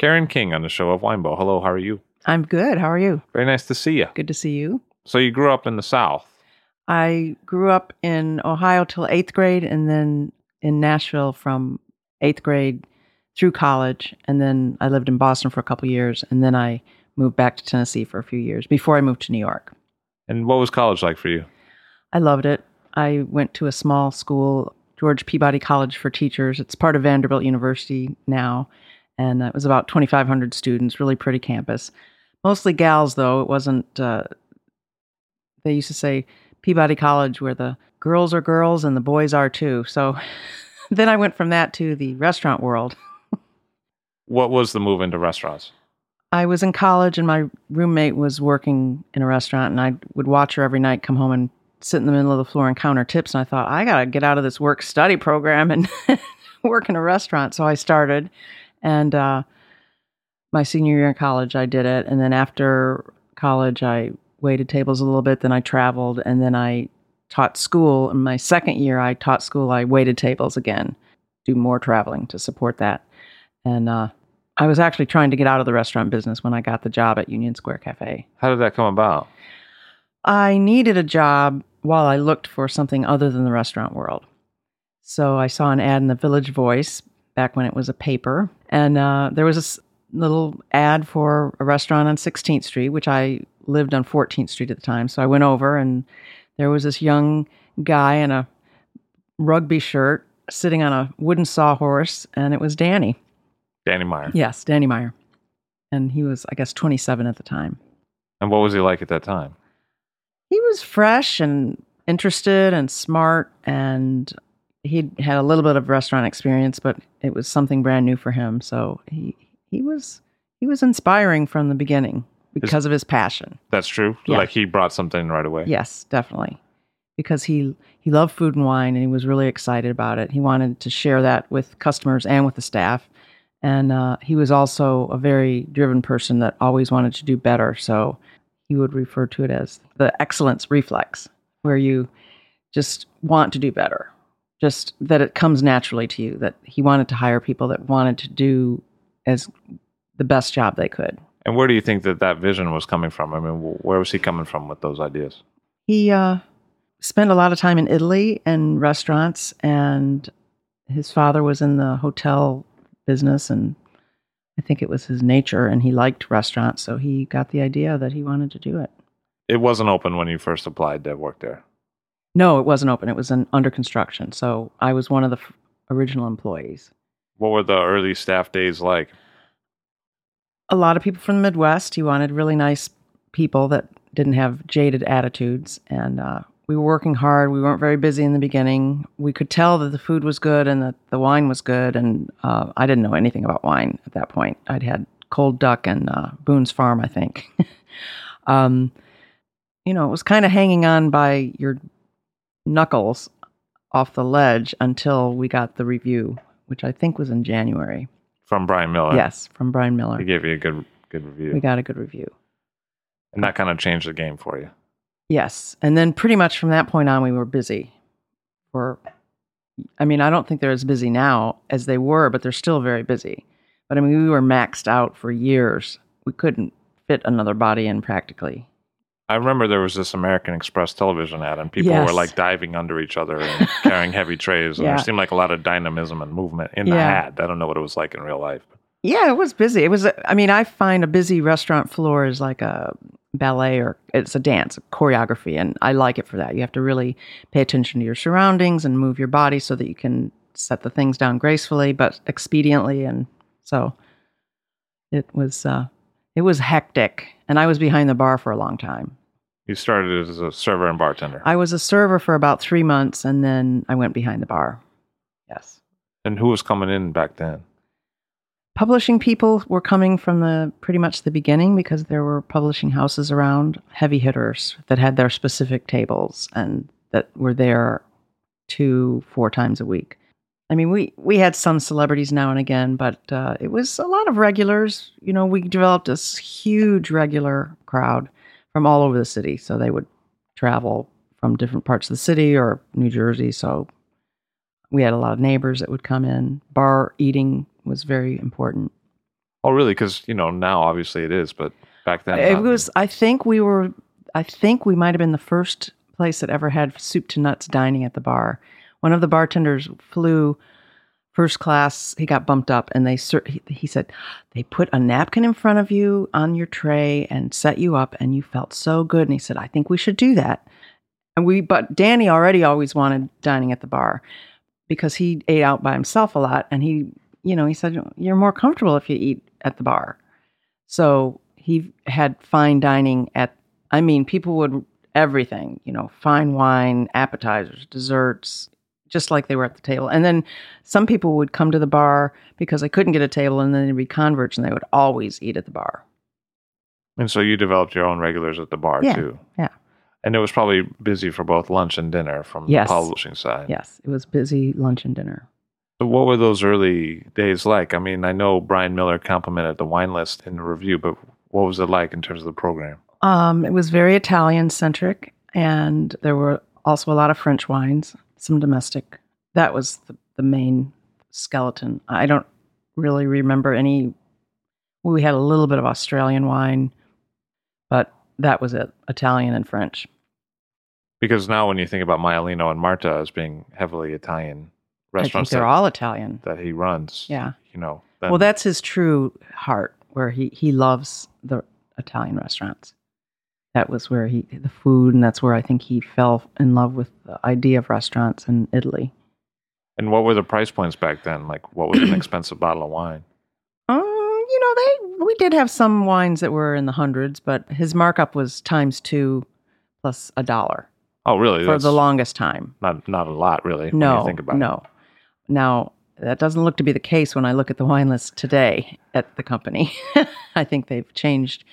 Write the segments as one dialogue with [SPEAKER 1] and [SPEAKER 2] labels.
[SPEAKER 1] Karen King on the show of Winebow. Hello, how are you?
[SPEAKER 2] I'm good. How are you?
[SPEAKER 1] Very nice to see you.
[SPEAKER 2] Good to see you.
[SPEAKER 1] So you grew up in the South.
[SPEAKER 2] I grew up in Ohio till eighth grade and then in Nashville from eighth grade through college. And then I lived in Boston for a couple years. And then I moved back to Tennessee for a few years before I moved to New York.
[SPEAKER 1] And what was college like for you?
[SPEAKER 2] I loved it. I went to a small school, George Peabody College for Teachers. It's part of Vanderbilt University now. And it was about 2,500 students, really pretty campus. Mostly gals, though. It wasn't, uh, they used to say Peabody College, where the girls are girls and the boys are too. So then I went from that to the restaurant world.
[SPEAKER 1] What was the move into restaurants?
[SPEAKER 2] I was in college and my roommate was working in a restaurant and I would watch her every night come home and sit in the middle of the floor and count counter tips and I thought I got to get out of this work study program and work in a restaurant so I started and uh, my senior year in college I did it. And then after college I waited tables a little bit. Then I traveled. And then I taught school. In my second year I taught school. I waited tables again do more traveling to support that. And uh, I was actually trying to get out of the restaurant business when I got the job at Union Square Cafe.
[SPEAKER 1] How did that come about?
[SPEAKER 2] I needed a job while I looked for something other than the restaurant world. So I saw an ad in the Village Voice back when it was a paper, and uh, there was this little ad for a restaurant on 16th Street, which I lived on 14th Street at the time. So I went over, and there was this young guy in a rugby shirt sitting on a wooden sawhorse, and it was Danny.
[SPEAKER 1] Danny Meyer.
[SPEAKER 2] Yes, Danny Meyer. And he was, I guess, 27 at the time.
[SPEAKER 1] And what was he like at that time?
[SPEAKER 2] He was fresh and interested and smart, and he had a little bit of restaurant experience, but it was something brand new for him. So he he was he was inspiring from the beginning because of his passion.
[SPEAKER 1] That's true.
[SPEAKER 2] Yeah.
[SPEAKER 1] Like he brought something right away.
[SPEAKER 2] Yes, definitely. Because he he loved food and wine and he was really excited about it. He wanted to share that with customers and with the staff. And uh, he was also a very driven person that always wanted to do better. So he would refer to it as the excellence reflex, where you just want to do better, just that it comes naturally to you. That he wanted to hire people that wanted to do as the best job they could.
[SPEAKER 1] And where do you think that that vision was coming from? I mean, where was he coming from with those ideas?
[SPEAKER 2] He uh, spent a lot of time in Italy and restaurants, and his father was in the hotel business, and I think it was his nature, and he liked restaurants, so he got the idea that he wanted to do it.
[SPEAKER 1] It wasn't open when you first applied to work there.
[SPEAKER 2] No, it wasn't open; it was an, under construction. So I was one of the f- original employees.
[SPEAKER 1] What were the early staff days like?
[SPEAKER 2] a lot of people from the Midwest. He wanted really nice people that didn't have jaded attitudes. And uh, we were working hard. We weren't very busy in the beginning. We could tell that the food was good and that the wine was good. And uh, I didn't know anything about wine at that point. I'd had Cold Duck and uh, Boone's Farm, I think. um, you know, it was kind of hanging on by your knuckles off the ledge until we got the review, which I think was in January.
[SPEAKER 1] From Bryan Miller.
[SPEAKER 2] Yes, from Bryan Miller.
[SPEAKER 1] He gave you a good
[SPEAKER 3] good review.
[SPEAKER 2] We got a good review.
[SPEAKER 3] and that kind of changed the game for you.
[SPEAKER 2] Yes. And then pretty much from that point on, we were busy. For, I mean, I don't think they're as busy now as they were, but they're still very busy. But I mean, we were maxed out for years. We couldn't fit another body in practically.
[SPEAKER 3] I remember there was this American Express television ad, and people were like diving under each other and carrying heavy trays. And
[SPEAKER 2] Yeah.
[SPEAKER 3] there seemed like a lot of dynamism and movement in the
[SPEAKER 2] Yeah.
[SPEAKER 3] ad. I don't know what it was like in real life.
[SPEAKER 2] Yeah, it was busy. It was, I mean, I find a busy restaurant floor is like a ballet or it's a dance, a choreography, and I like it for that. You have to really pay attention to your surroundings and move your body so that you can set the things down gracefully but expediently. And so it was, uh, it was hectic. And I was behind the bar for a long time.
[SPEAKER 3] You started as a server and bartender.
[SPEAKER 2] I was a server for about three months and then I went behind the bar. Yes.
[SPEAKER 3] and who was coming in back then?
[SPEAKER 2] publishing people were coming from the pretty much the beginning because there were publishing houses around heavy hitters that had their specific tables and that were there two four times a week i mean we we had some celebrities now and again but uh, it was a lot of regulars you know we developed this huge regular crowd from all over the city so they would travel from different parts of the city or new jersey so we had a lot of neighbors that would come in bar eating was very important
[SPEAKER 3] Oh, really? Because you know now, obviously it is, but back then
[SPEAKER 2] it
[SPEAKER 3] not.
[SPEAKER 2] was i think we were i think we might have been the first place that ever had soup to nuts dining at the bar one of the bartenders flew first class he got bumped up and they he said they put a napkin in front of you on your tray and set you up and you felt so good. And he said i think we should do that. And we but danny already always wanted dining at the bar because he ate out by himself a lot and he you know he said you're more comfortable if you eat at the bar. So he had fine dining at, I mean, people would everything, you know, fine wine, appetizers, desserts, just like they were at the table. And then some people would come to the bar because they couldn't get a table and then they'd be converts and they would always eat at the bar.
[SPEAKER 3] and so you developed your own regulars at the bar
[SPEAKER 2] Yeah,
[SPEAKER 3] too.
[SPEAKER 2] yeah.
[SPEAKER 3] And it was probably busy for both lunch and dinner from
[SPEAKER 2] Yes.
[SPEAKER 3] the publishing side.
[SPEAKER 2] Yes, it was busy lunch and dinner.
[SPEAKER 3] So what were those early days like? I mean, I know Bryan Miller complimented the wine list in the review, but what was it like in terms of the program?
[SPEAKER 2] Um, it was very Italian centric, and there were also a lot of French wines, some domestic. That was the, the main skeleton. I don't really remember any. We had a little bit of Australian wine, but that was it Italian and French.
[SPEAKER 3] Because now when you think about Maialino and Marta as being heavily Italian
[SPEAKER 2] I think
[SPEAKER 3] restaurants
[SPEAKER 2] they're
[SPEAKER 3] that,
[SPEAKER 2] all Italian.
[SPEAKER 3] that he runs,
[SPEAKER 2] Yeah.
[SPEAKER 3] you know, then,
[SPEAKER 2] Well, that's his true heart, where he, he loves the Italian restaurants. That was where he, the food, and that's where I think he fell in love with the idea of restaurants in Italy.
[SPEAKER 3] and what were the price points back then? Like, what was an expensive bottle of wine?
[SPEAKER 2] Um, you know, they we did have some wines that were in the hundreds, but his markup was times two plus a dollar
[SPEAKER 3] Oh, really?
[SPEAKER 2] for
[SPEAKER 3] That's
[SPEAKER 2] the longest time.
[SPEAKER 3] not not a lot, really. when
[SPEAKER 2] No,
[SPEAKER 3] you think about it.
[SPEAKER 2] no. Now that doesn't look to be the case when I look at the wine list today at the company. I think they've changed.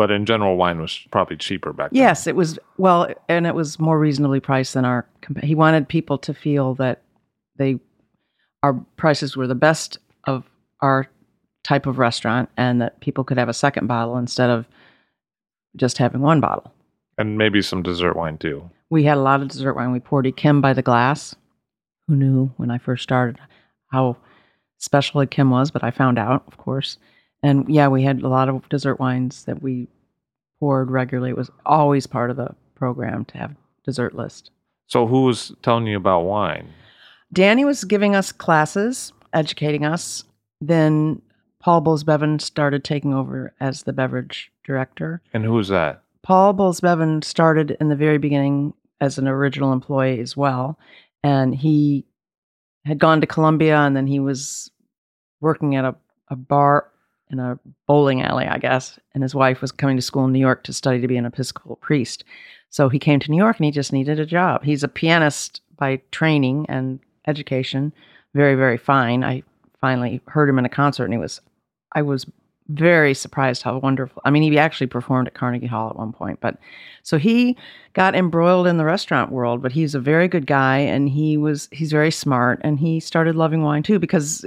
[SPEAKER 3] But in general, wine was probably cheaper back then.
[SPEAKER 2] Yes, it was well, and it was more reasonably priced than our. He wanted people to feel that they our prices were the best of our type of restaurant, and that people could have a second bottle instead of just having one bottle.
[SPEAKER 3] and maybe some dessert wine too.
[SPEAKER 2] We had a lot of dessert wine. We poured Yquem by the glass. Who knew when I first started how special Yquem was? But I found out, of course. And yeah, we had a lot of dessert wines that we poured regularly. It was always part of the program to have dessert list.
[SPEAKER 3] So who was telling you about wine?
[SPEAKER 2] Danny was giving us classes, educating us. Then Paul Bolles-Beaven started taking over as the beverage director.
[SPEAKER 3] And who was that?
[SPEAKER 2] Paul Bolles-Beaven started in the very beginning as an original employee as well, and he had gone to Columbia, and then he was working at a, a bar in a bowling alley, I guess. And his wife was coming to school in New York to study to be an Episcopal priest. So he came to New York, and he just needed a job. He's a pianist by training and education, very very fine. I finally heard him in a concert, and he was, I was very surprised how wonderful. I mean, he actually performed at Carnegie Hall at one point, but so he got embroiled in the restaurant world, but he's a very good guy and he was he's very smart and he started loving wine too because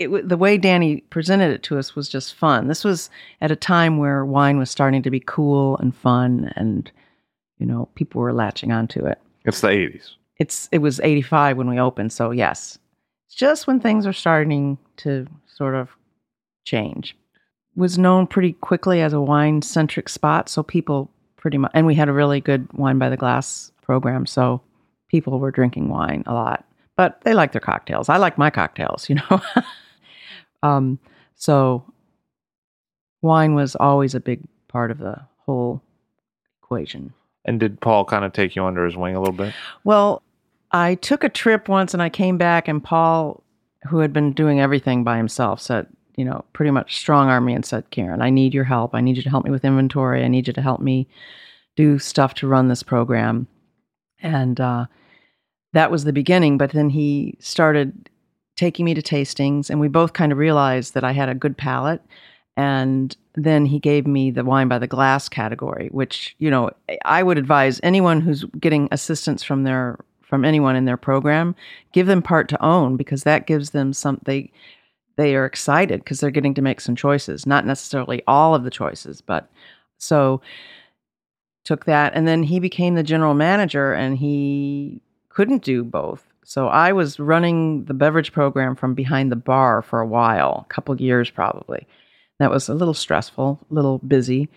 [SPEAKER 2] it, the way Danny presented it to us was just fun. This was at a time where wine was starting to be cool and fun, and you know people were latching onto it.
[SPEAKER 1] It's the '80s.
[SPEAKER 2] It's it was '85 when we opened, so yes, it's just when things are starting to sort of change. Was known pretty quickly as a wine centric spot, so people pretty much, and we had a really good wine by the glass program, so people were drinking wine a lot. But they like their cocktails. I like my cocktails, you know. um, so wine was always a big part of the whole equation.
[SPEAKER 1] And did Paul kind of take you under his wing a little bit?
[SPEAKER 2] Well, I took a trip once and I came back, and Paul, who had been doing everything by himself, said, you know, pretty much strong arm me and said, Karen, I need your help. I need you to help me with inventory. I need you to help me do stuff to run this program. And uh, that was the beginning. But then he started taking me to tastings, and we both kind of realized that I had a good palate. And then he gave me the wine by the glass category, which, you know, I would advise anyone who's getting assistance from their from anyone in their program, give them part to own because that gives them some they they are excited because they're getting to make some choices, not necessarily all of the choices, but so took that and then he became the general manager and he couldn't do both. So I was running the beverage program from behind the bar for a while, a couple years probably. That was a little stressful, a little busy.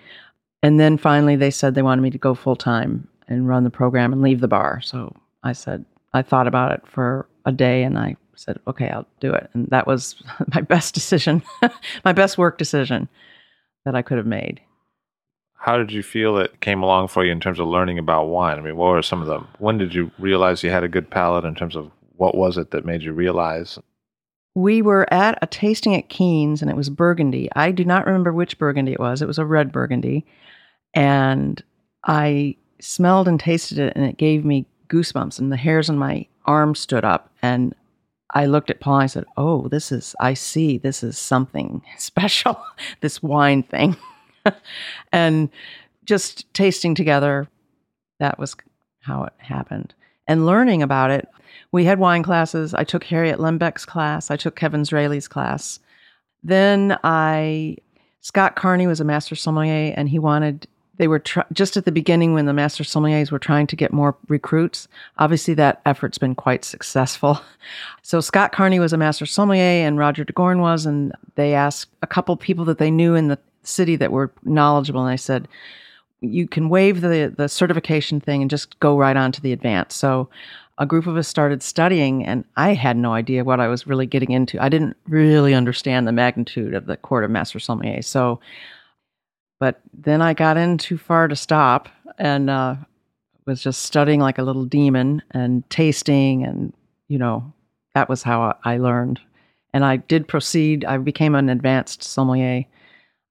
[SPEAKER 2] And then finally they said they wanted me to go full time and run the program and leave the bar. So I said I thought about it for a day and I said, okay, I'll do it. And that was my best decision, my best work decision that I could have made.
[SPEAKER 1] How did you feel it came along for you in terms of learning about wine? I mean, what were some of them? When did you realize you had a good palate in terms of what was it that made you realize?
[SPEAKER 2] We were at a tasting at Keen's and it was Burgundy. I do not remember which Burgundy it was. It was a red Burgundy. And I smelled and tasted it and it gave me goosebumps and the hairs on my arm stood up. And I looked at Paul and I said, Oh, this is, I see, this is something special, this wine thing. and just tasting together, that was how it happened. And learning about it, we had wine classes. I took Harriet Lembeck's class, I took Kevin Zraly's class. Then I, Scott Carney was a master sommelier and he wanted they were tr- just at the beginning when the master sommeliers were trying to get more recruits. Obviously, that effort's been quite successful. So Scott Carney was a master sommelier, and Roger Dagorn was, and they asked a couple people that they knew in the city that were knowledgeable, and I said, "You can waive the the certification thing and just go right on to the advanced." So a group of us started studying, and I had no idea what I was really getting into. I didn't really understand the magnitude of the court of master sommelier. So but then I got in too far to stop and uh, was just studying like a little demon and tasting. And, you know, that was how I learned. And I did proceed. I became an advanced sommelier.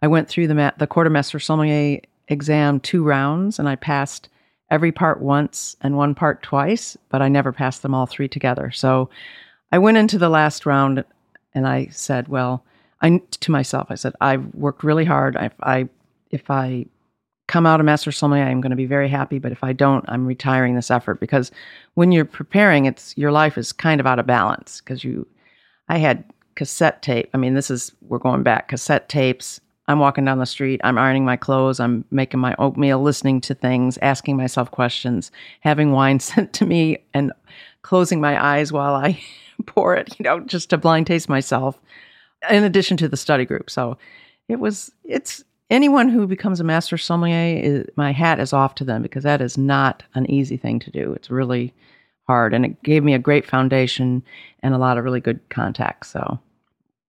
[SPEAKER 2] I went through the, ma- the court of master sommelier exam two rounds and I passed every part once and one part twice, but I never passed them all three together. So I went into the last round and I said, well, I to myself, I said, I've worked really hard. I, I if I come out a master sommelier, I'm going to be very happy. But if I don't, I'm retiring this effort because when you're preparing, it's your life is kind of out of balance because you. I had cassette tape. I mean, this is we're going back cassette tapes. I'm walking down the street. I'm ironing my clothes. I'm making my oatmeal, listening to things, asking myself questions, having wine sent to me, and closing my eyes while I pour it. You know, just to blind taste myself. In addition to the study group, so it was. It's anyone who becomes a master sommelier, my hat is off to them because that is not an easy thing to do. It's really hard, and it gave me a great foundation and a lot of really good contacts. So,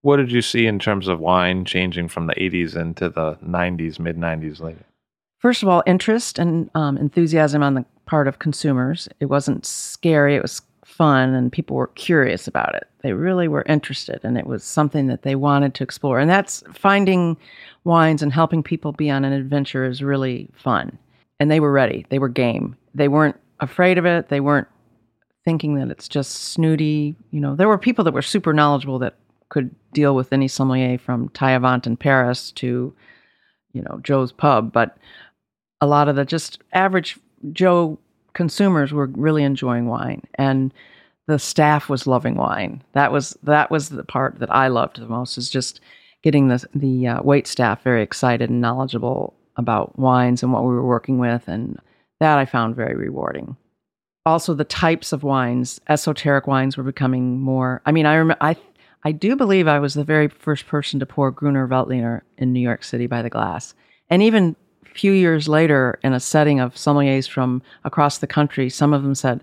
[SPEAKER 1] what did you see in terms of wine changing from the '80s into the '90s, mid '90s, later?
[SPEAKER 2] First of all, interest and um, enthusiasm on the part of consumers. It wasn't scary; it was fun, and people were curious about it. They really were interested, and it was something that they wanted to explore. And that's finding wines and helping people be on an adventure is really fun. And they were ready. They were game. They weren't afraid of it. They weren't thinking that it's just snooty. You know, there were people that were super knowledgeable that could deal with any sommelier from Taillevent in Paris to, you know, Joe's Pub. But a lot of the just average Joe consumers were really enjoying wine. And the staff was loving wine. That was that was the part that I loved the most is just getting the the uh, wait staff very excited and knowledgeable about wines and what we were working with, and that I found very rewarding. Also, the types of wines, esoteric wines, were becoming more. I mean, I remember I I do believe I was the very first person to pour Gruner Veltliner in New York City by the glass. And even a few years later, in a setting of sommeliers from across the country, some of them said,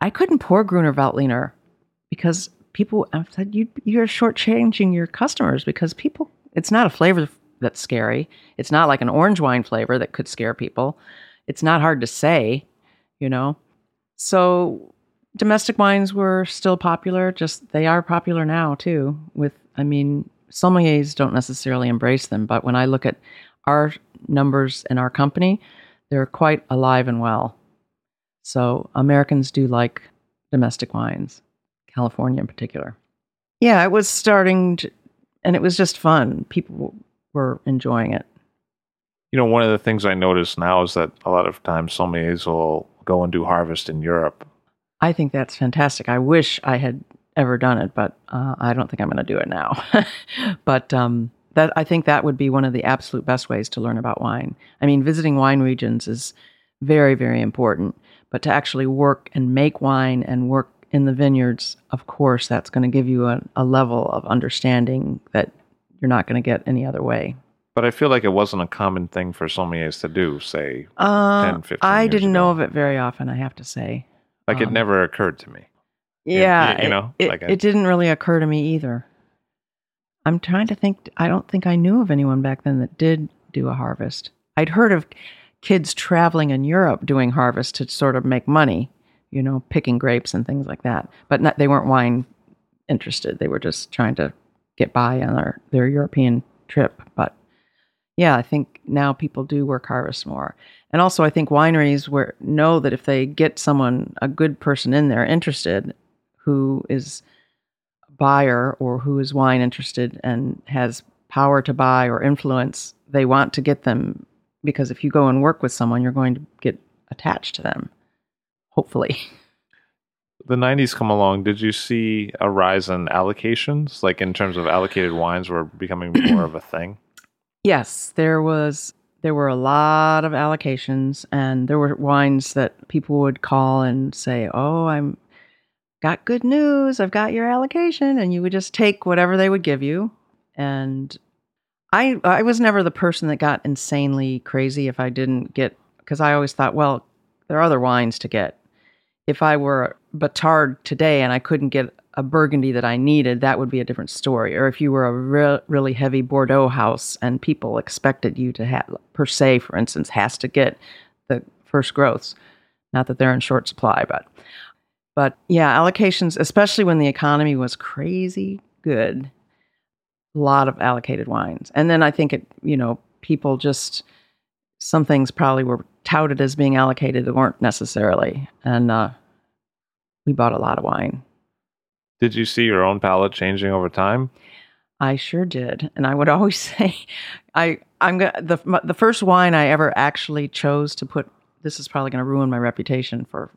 [SPEAKER 2] I couldn't pour Gruner Veltliner because people I said you you're shortchanging your customers because people it's not a flavor that's scary. It's not like an orange wine flavor that could scare people. It's not hard to say, you know. So domestic wines were still popular, just they are popular now too. With, I mean, sommeliers don't necessarily embrace them, but when I look at our numbers in our company, they're quite alive and well. So Americans do like domestic wines, California in particular. Yeah, it was starting to, and it was just fun. People were enjoying it.
[SPEAKER 3] You know, one of the things I notice now is that a lot of times sommeliers will go and do harvest in Europe
[SPEAKER 2] I think that's fantastic. I wish I had ever done it, but uh, I don't think I'm going to do it now. but um, that I think that would be one of the absolute best ways to learn about wine. I mean, visiting wine regions is very, very important. But to actually work and make wine and work in the vineyards, of course, that's going to give you a, a level of understanding that you're not going to get any other way.
[SPEAKER 3] But I feel like it wasn't a common thing for sommeliers to do, say,
[SPEAKER 2] Uh,
[SPEAKER 3] 10, 15
[SPEAKER 2] I didn't know of it very often, I have to say.
[SPEAKER 3] Like it
[SPEAKER 2] Um,
[SPEAKER 3] never occurred to me. Yeah,
[SPEAKER 2] Yeah,
[SPEAKER 3] y- you know,
[SPEAKER 2] it,
[SPEAKER 3] like I-
[SPEAKER 2] it didn't really occur to me either. I'm trying to think. I don't think I knew of anyone back then that did do a harvest. I'd heard of kids traveling in Europe doing harvest to sort of make money, you know, picking grapes and things like that. But not, they weren't wine interested. They were just trying to get by on their, their European trip. But yeah, I think now people do work harvest more. And also, I think wineries where know that if they get someone, a good person in there interested, who is a buyer or who is wine interested and has power to buy or influence, they want to get them because if you go and work with someone, you're going to get attached to them. Hopefully.
[SPEAKER 3] The 90s come along. Did you see a rise in allocations? Like in terms of allocated wines were becoming more of a thing?
[SPEAKER 2] Yes, there was there were a lot of allocations and there were wines that people would call and say, "Oh, I'm got good news. I've got your allocation." And you would just take whatever they would give you. And I I was never the person that got insanely crazy if I didn't get because I always thought, well, there are other wines to get. If I were Batard today and I couldn't get a Burgundy that I needed, that would be a different story. Or if you were a re- really heavy Bordeaux house and people expected you to have, per se, for instance, has to get the first growths. Not that they're in short supply, but but yeah, allocations, especially when the economy was crazy good, a lot of allocated wines. And then I think it, you know, people just some things probably were touted as being allocated that weren't necessarily. And uh, we bought a lot of wine.
[SPEAKER 3] Did you see your own palate changing over time?
[SPEAKER 2] I sure did, and I would always say, I I'm gonna the the first wine I ever actually chose to put. This is probably going to ruin my reputation for.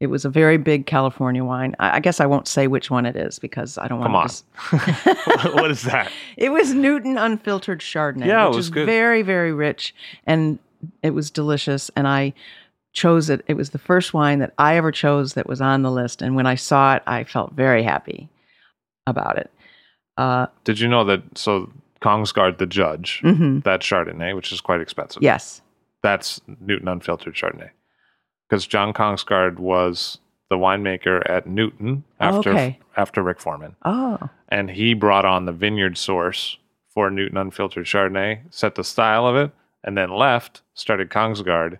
[SPEAKER 2] It was a very big California wine. I, I guess I won't say which one it is because I don't want
[SPEAKER 3] Come
[SPEAKER 2] to.
[SPEAKER 3] on.
[SPEAKER 2] Just,
[SPEAKER 3] what is that?
[SPEAKER 2] It was Newton Unfiltered Chardonnay,
[SPEAKER 3] Yeah, it
[SPEAKER 2] which
[SPEAKER 3] was
[SPEAKER 2] is
[SPEAKER 3] good.
[SPEAKER 2] very, very rich, and it was delicious. And I chose it. It was the first wine that I ever chose that was on the list. And when I saw it, I felt very happy about it. Uh,
[SPEAKER 3] Did you know that? So Kongsgaard, the judge,
[SPEAKER 2] mhm.
[SPEAKER 3] that Chardonnay, which is quite expensive.
[SPEAKER 2] Yes.
[SPEAKER 3] That's Newton Unfiltered Chardonnay. Because John Kongsgaard was the winemaker at Newton after
[SPEAKER 2] Okay.
[SPEAKER 3] after Ric Forman.
[SPEAKER 2] Oh,
[SPEAKER 3] and he brought on the vineyard source for Newton Unfiltered Chardonnay, set the style of it, and then left, started Kongsgaard,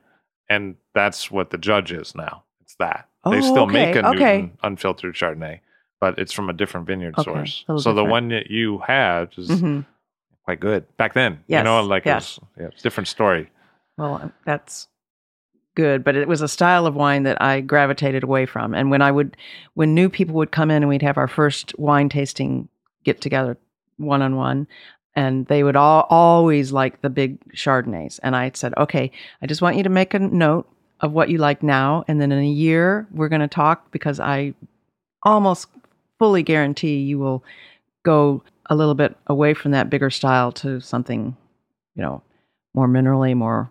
[SPEAKER 3] and that's what the judge is now. It's that. they
[SPEAKER 2] Oh,
[SPEAKER 3] still make
[SPEAKER 2] okay,
[SPEAKER 3] a
[SPEAKER 2] okay.
[SPEAKER 3] Newton Unfiltered Chardonnay, but it's from a different vineyard
[SPEAKER 2] Okay,
[SPEAKER 3] source. So the one that you had is
[SPEAKER 2] hmm
[SPEAKER 3] quite good back then. you know, like
[SPEAKER 2] yes.
[SPEAKER 3] it was yeah, it's different story.
[SPEAKER 2] well, that's good. But it was a style of wine that I gravitated away from. And when I would, when new people would come in and we'd have our first wine tasting get together one on one, and they would all always like the big Chardonnays. And I said, okay, I just want you to make a note of what you like now, and then in a year we're going to talk because I almost fully guarantee you will go a little bit away from that bigger style to something, you know, more minerally, more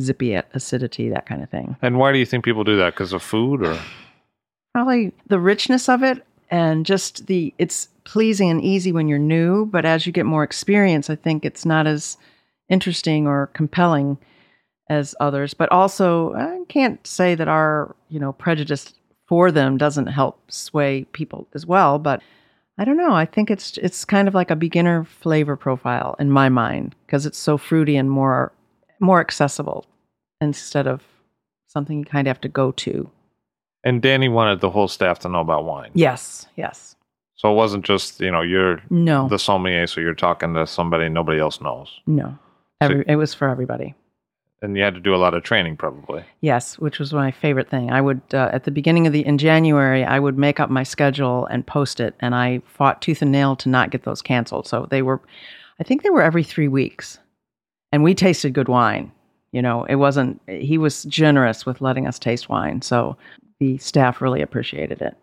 [SPEAKER 2] zippy acidity, that kind of thing.
[SPEAKER 3] And why do you think people do that? Because of food or?
[SPEAKER 2] Probably the richness of it and just the it's pleasing and easy when you're new, but as you get more experience, I think it's not as interesting or compelling as others. But also, I can't say that our, you know, prejudice for them doesn't help sway people as well, but I don't know. I think it's it's kind of like a beginner flavor profile in my mind because it's so fruity and more more accessible instead of something you kind of have to go to.
[SPEAKER 3] And Danny wanted the whole staff to know about wine.
[SPEAKER 2] Yes, yes.
[SPEAKER 3] So it wasn't just you know you're
[SPEAKER 2] No,
[SPEAKER 3] the sommelier, so you're talking to somebody nobody else knows,
[SPEAKER 2] no. Every, it was for everybody.
[SPEAKER 3] and you had to do a lot of training probably.
[SPEAKER 2] Yes, which was my favorite thing. I would uh, at the beginning of the in January, I would make up my schedule and post it, and I fought tooth and nail to not get those canceled. So they were, I think they were every three weeks, and we tasted good wine. You know, it wasn't. He was generous with letting us taste wine, so the staff really appreciated it.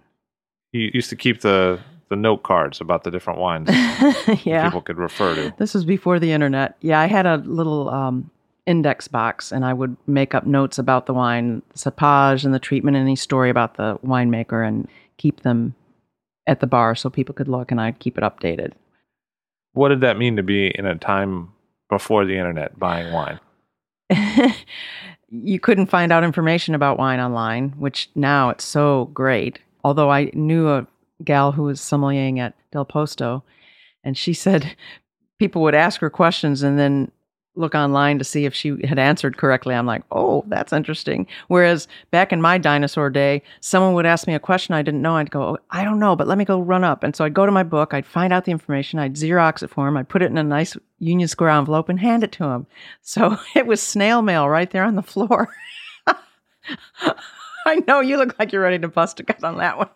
[SPEAKER 3] You used to keep the the note cards about the different wines
[SPEAKER 2] yeah,
[SPEAKER 3] people could refer to.
[SPEAKER 2] This was before the internet. Yeah, I had a little um, index box and I would make up notes about the wine, cepage and the treatment, and any story about the winemaker and keep them at the bar so people could look and I'd keep it updated.
[SPEAKER 3] What did that mean to be in a time before the internet buying wine?
[SPEAKER 2] you couldn't find out information about wine online, which now it's so great. Although I knew a gal who was sommeliering at Del Posto, and she said people would ask her questions and then look online to see if she had answered correctly. I'm like, oh, that's interesting. Whereas back in my dinosaur day, someone would ask me a question I didn't know. I'd go, oh, I don't know, but let me go run up. And so I'd go to my book, I'd find out the information, I'd Xerox it for him, I'd put it in a nice Union Square envelope and hand it to him. So it was snail mail right there on the floor. I know you look like you're ready to bust a gut on that one.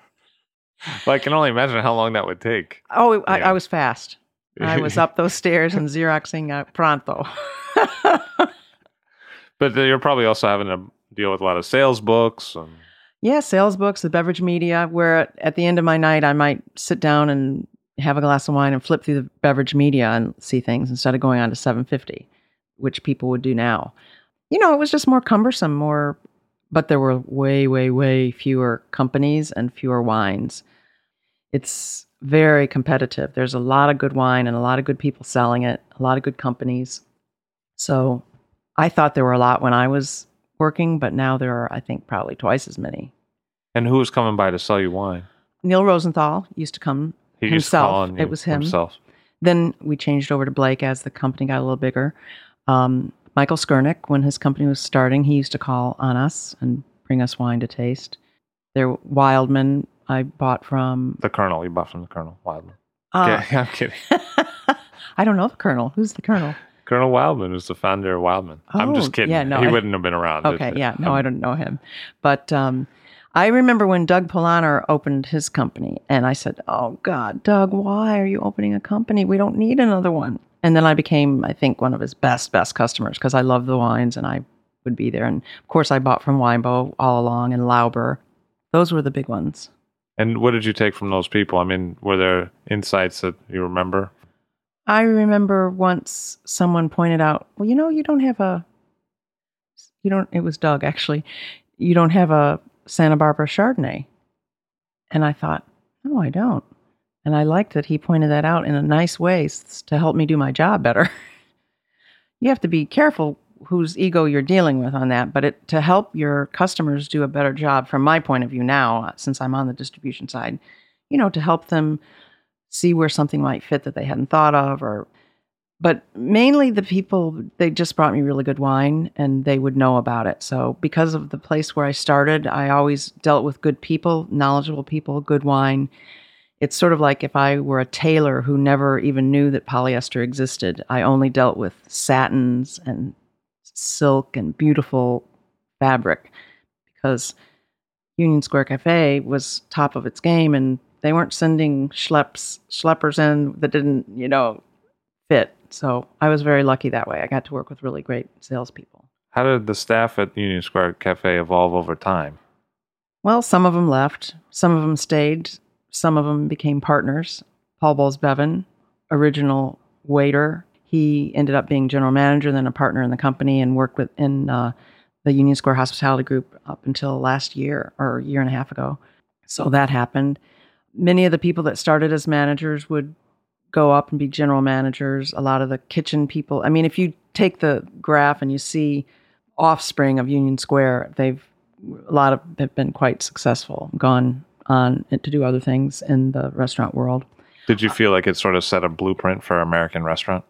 [SPEAKER 3] Well, I can only imagine how long that would take.
[SPEAKER 2] Oh, I,
[SPEAKER 3] Yeah.
[SPEAKER 2] I was fast. I was up those stairs and Xeroxing uh, pronto.
[SPEAKER 3] But you're probably also having to deal with a lot of sales books. And,
[SPEAKER 2] Yeah, sales books, the beverage media, where at the end of my night, I might sit down and have a glass of wine and flip through the beverage media and see things instead of going on to 750, which people would do now. You know, it was just more cumbersome, more, but there were way, way, way fewer companies and fewer wines. It's very competitive. There's a lot of good wine and a lot of good people selling it, a lot of good companies. So I thought there were a lot when I was working, but now there are, I think, probably twice as many.
[SPEAKER 3] and who was coming by to sell you wine?
[SPEAKER 2] Neal Rosenthal used to come
[SPEAKER 3] He used to
[SPEAKER 2] himself.
[SPEAKER 3] you
[SPEAKER 2] it was him.
[SPEAKER 3] himself.
[SPEAKER 2] Then we changed over to Blake as the company got a little bigger. Um, Michael Skurnik, when his company was starting, he used to call on us and bring us wine to taste. There, Wildman, I bought from.
[SPEAKER 3] The Colonel. You bought from the Colonel Wildman.
[SPEAKER 2] Uh,
[SPEAKER 3] yeah, I'm kidding.
[SPEAKER 2] I don't know the Colonel. Who's the Colonel?
[SPEAKER 3] Colonel Wildman was the founder of Wildman. I'm
[SPEAKER 2] Oh,
[SPEAKER 3] just kidding.
[SPEAKER 2] yeah, no,
[SPEAKER 3] he
[SPEAKER 2] I-
[SPEAKER 3] wouldn't have been around.
[SPEAKER 2] Okay, yeah, no,
[SPEAKER 3] Um,
[SPEAKER 2] I don't know him, but um, I remember when Doug Polaner opened his company, and I said, "Oh God, Doug, why are you opening a company? We don't need another one." And then I became, I think, one of his best best customers because I love the wines, and I would be there. And of course, I bought from Winebow all along and Lauber. Those were the big ones.
[SPEAKER 3] And what did you take from those people? I mean, were there insights that you remember?
[SPEAKER 2] I remember once someone pointed out, well, you know, you don't have a, you don't, it was Doug actually, you don't have a Santa Barbara Chardonnay. And I thought, no, I don't. And I liked that he pointed that out in a nice way to help me do my job better. you have to be careful whose ego you're dealing with on that, but it, to help your customers do a better job, from my point of view now, uh, since I'm on the distribution side, you know, to help them see where something might fit that they hadn't thought of or but mainly the people they just brought me really good wine and they would know about it. So because of the place where i started i always dealt with good people knowledgeable people good wine. It's sort of like if i were a tailor who never even knew that polyester existed i only dealt with satins and silk and beautiful fabric because union square cafe was top of its game and they weren't sending schleps schleppers in that didn't you know fit so i was very lucky that way i got to work with really great salespeople
[SPEAKER 3] How did the staff at Union Square Cafe evolve over time?
[SPEAKER 2] well some of them left some of them stayed some of them became partners. Paul Bolles Beaven, original waiter, he ended up being general manager, then a partner in the company, and worked with in uh, the Union Square Hospitality Group up until last year or a year and a half ago. So that happened. Many of the people that started as managers would go up and be general managers. A lot of the kitchen people. I mean, if you take the graph and you see offspring of Union Square, they've a lot of have been quite successful, gone on to do other things in the restaurant world.
[SPEAKER 3] Did you feel like it sort of set a blueprint for American restaurant?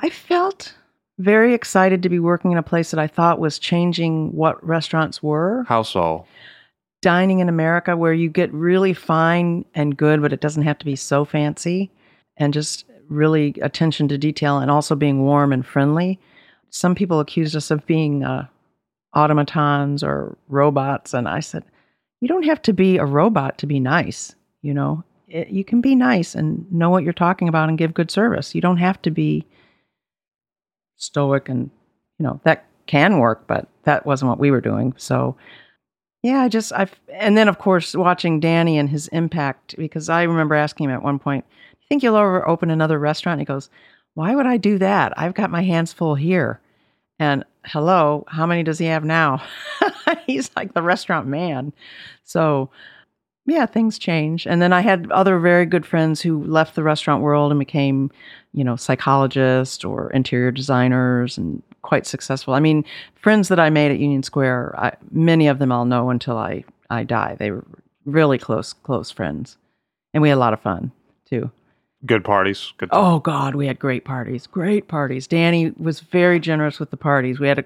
[SPEAKER 2] I felt very excited to be working in a place that I thought was changing what restaurants were.
[SPEAKER 3] How so?
[SPEAKER 2] Dining in America, where you get really fine and good, but it doesn't have to be so fancy, and just really attention to detail and also being warm and friendly. Some people accused us of being uh, automatons or robots, and I said, you don't have to be a robot to be nice. You know, it, you can be nice and know what you're talking about and give good service. You don't have to be stoic and you know that can work but that wasn't what we were doing so yeah i just I've, and then of course watching danny and his impact because i remember asking him at one point think you'll ever open another restaurant and he goes why would i do that i've got my hands full here and hello how many does he have now he's like the restaurant man so yeah, things change. And then I had other very good friends who left the restaurant world and became, you know, psychologists or interior designers and quite successful. I mean, friends that I made at Union Square, I, many of them I'll know until I, I die. They were really close, close friends. And we had a lot of fun too.
[SPEAKER 3] Good parties. Good.
[SPEAKER 2] Oh God, we had great parties. Great parties. Danny was very generous with the parties. We had a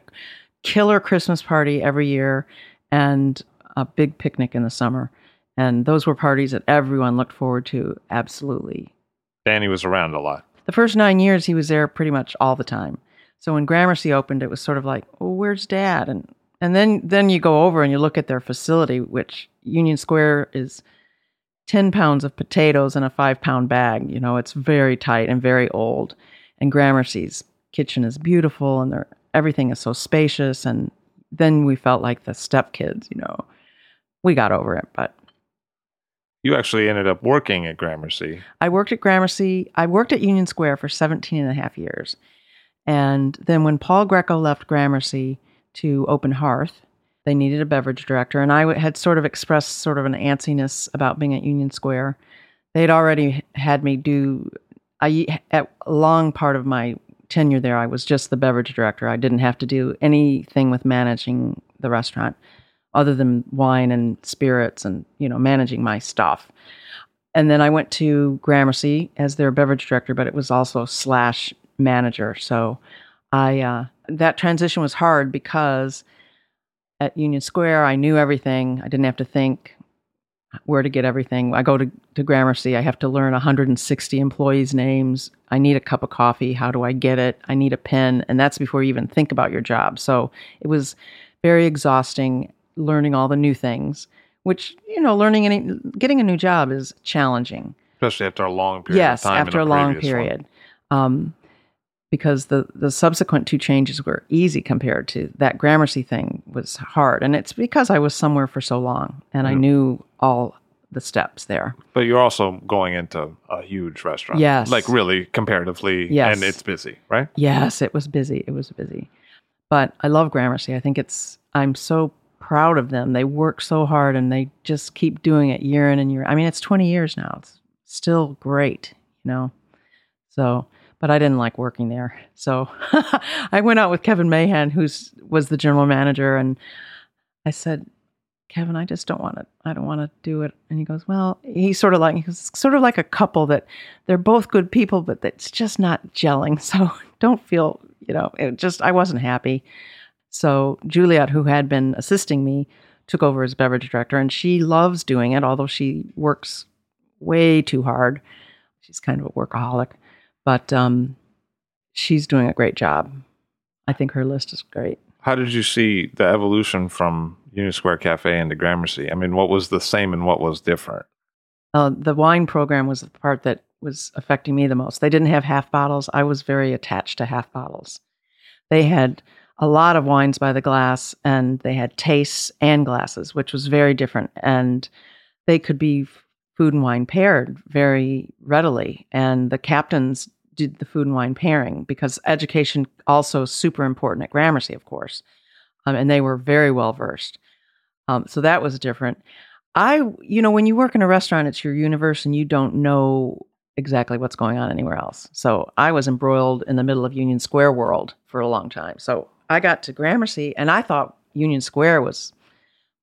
[SPEAKER 2] killer Christmas party every year and a big picnic in the summer. And those were parties that everyone looked forward to. Absolutely.
[SPEAKER 3] Danny was around a lot.
[SPEAKER 2] The first nine years, he was there pretty much all the time. So when Gramercy opened, it was sort of like, "Oh, where's Dad?" And and then then you go over and you look at their facility, which Union Square is ten pounds of potatoes in a five pound bag. You know, it's very tight and very old. And Gramercy's kitchen is beautiful, and everything is so spacious. And then we felt like the stepkids. You know, we got over it, but
[SPEAKER 3] you actually ended up working at Gramercy.
[SPEAKER 2] I worked at Gramercy. I worked at Union Square for 17 and a half years. And then when Paul Grieco left Gramercy to open Hearth, they needed a beverage director. And I had sort of expressed sort of an antsiness about being at Union Square. They'd already had me do, I, at a long part of my tenure there, I was just the beverage director. I didn't have to do anything with managing the restaurant other than wine and spirits and you know managing my stuff and then i went to gramercy as their beverage director but it was also slash manager so i uh, that transition was hard because at union square. I knew everything. I didn't have to think where to get everything. I go to, to gramercy. I have to learn 160 employees names. I need a cup of coffee. How do i get it? I need a pen. And that's before you even think about your job. So it was very exhausting learning all the new things, which, you know, learning any, getting a new job is challenging.
[SPEAKER 3] Especially after a long period
[SPEAKER 2] yes,
[SPEAKER 3] of time.
[SPEAKER 2] after a long period. Um, because the, the subsequent two changes were easy compared to that Gramercy thing was hard. And it's because I was somewhere for so long and I knew all the steps there.
[SPEAKER 3] But you're also going into a huge restaurant.
[SPEAKER 2] Yes.
[SPEAKER 3] Like really comparatively.
[SPEAKER 2] Yes.
[SPEAKER 3] And it's busy, right?
[SPEAKER 2] Yes, it was busy. It was busy. But I love Gramercy. I think it's, I'm so proud of them. They work so hard and they just keep doing it year in and year. I mean, it's 20 years now. It's still great, you know. So, but I didn't like working there. So, I went out with Kevin Mahan, who's was the general manager, and I said, Kevin, I just don't want to. I don't want to do it. And he goes, Well, he's sort of like he's sort of like a couple that they're both good people, but it's just not gelling. So don't feel, you know, it just I wasn't happy. So Juliet, who had been assisting me, took over as beverage director, and she loves doing it, although she works way too hard. She's kind of a workaholic, but um, she's doing a great job. I think her list is great.
[SPEAKER 3] How did you see the evolution from Union Square Cafe into Gramercy? I mean, what was the same and what was different?
[SPEAKER 2] Uh, the wine program was the part that was affecting me the most. They didn't have half bottles. I was very attached to half bottles. They had a lot of wines by the glass and they had tastes and glasses, which was very different. And they could be food and wine paired very readily. And the captains did the food and wine pairing because education also super important at Gramercy, of course. Um, and they were very well versed. Um, so that was different. I, you know, when you work in a restaurant, it's your universe and you don't know exactly what's going on anywhere else. So I was embroiled in the middle of Union Square world for a long time. So I got to Gramercy and I thought Union Square was,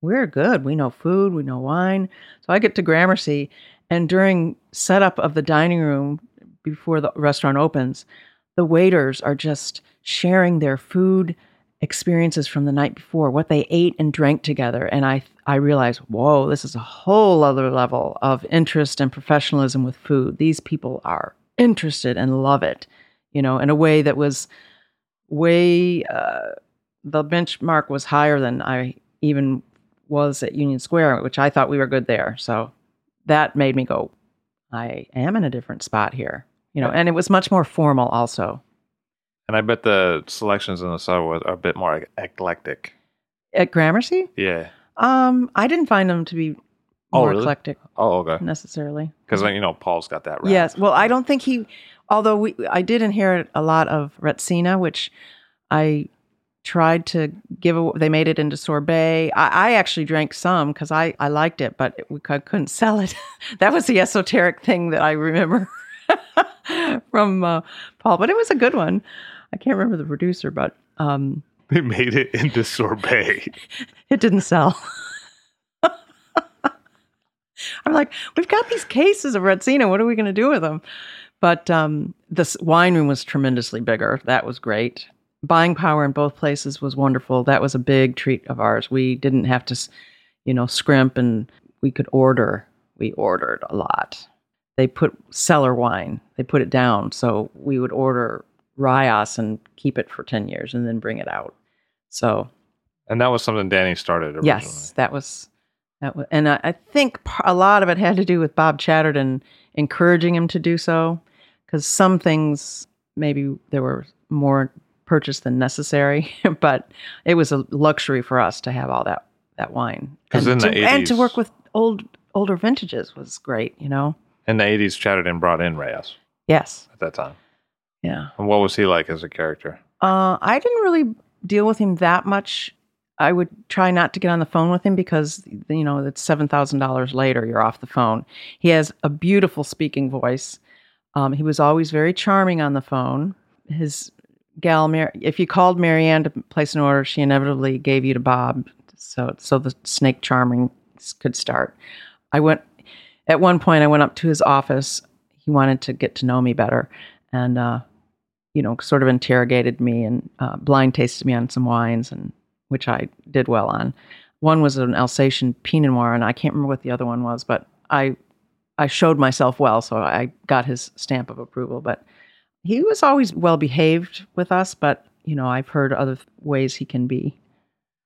[SPEAKER 2] we're good. We know food, we know wine. So I get to Gramercy and during setup of the dining room before the restaurant opens, the waiters are just sharing their food experiences from the night before, what they ate and drank together. And I, I realized, whoa, this is a whole other level of interest and professionalism with food. These people are interested and love it, you know, in a way that was way, uh, the benchmark was higher than I even was at Union Square, which I thought we were good there. So that made me go, I am in a different spot here, you know, and it was much more formal also.
[SPEAKER 3] And I bet the selections in the sub are a bit more eclectic.
[SPEAKER 2] At Gramercy?
[SPEAKER 3] Yeah.
[SPEAKER 2] Um, I didn't find them to be
[SPEAKER 3] Oh,
[SPEAKER 2] more
[SPEAKER 3] really?
[SPEAKER 2] eclectic
[SPEAKER 3] Oh, okay.
[SPEAKER 2] necessarily.
[SPEAKER 3] Because you know Paul's got that. Right.
[SPEAKER 2] Yes. Well, I don't think he. Although we, I did inherit a lot of Retsina, which I tried to give. aw- They made it into sorbet. I, I actually drank some because I I liked it, but we c- couldn't sell it. that was the esoteric thing that I remember from uh, Paul. But it was a good one. I can't remember the producer, but um,
[SPEAKER 3] They made it into sorbet.
[SPEAKER 2] it didn't sell. I'm like, we've got these cases of Retsina. What are we going to do with them? But um, this wine room was tremendously bigger. That was great. Buying power in both places was wonderful. That was a big treat of ours. We didn't have to, you know, scrimp and we could order. We ordered a lot. They put cellar wine. They put it down. So we would order Rayas and keep it for 10 years and then bring it out. So
[SPEAKER 3] and that was something Danny started originally.
[SPEAKER 2] Yes, that was that was, and I, I think a lot of it had to do with Bob Chadderdon encouraging him to do so, because some things maybe there were more purchased than necessary, but it was a luxury for us to have all that that wine.
[SPEAKER 3] 'Cause
[SPEAKER 2] and
[SPEAKER 3] in the
[SPEAKER 2] to, and to work with old older vintages was great, you know.
[SPEAKER 3] In the 80s, Chadderdon brought in Rayas
[SPEAKER 2] Yes,
[SPEAKER 3] at that time.
[SPEAKER 2] yeah.
[SPEAKER 3] And what was he like as a character?
[SPEAKER 2] Uh, I didn't really deal with him that much. I would try not to get on the phone with him because you know it's seven thousand dollars later. You're off the phone. He has a beautiful speaking voice. Um, he was always very charming on the phone. His gal, Mar- if you called Marianne to place an order, she inevitably gave you to Bob, so so the snake charming could start. I went at one point. I went up to his office. He wanted to get to know me better, and uh, you know, sort of interrogated me and uh, blind tasted me on some wines, and which I did well on. One was an Alsatian Pinot Noir, and I can't remember what the other one was, but I I showed myself well, so I got his stamp of approval. But he was always well behaved with us, but you know, I've heard other th- ways he can be.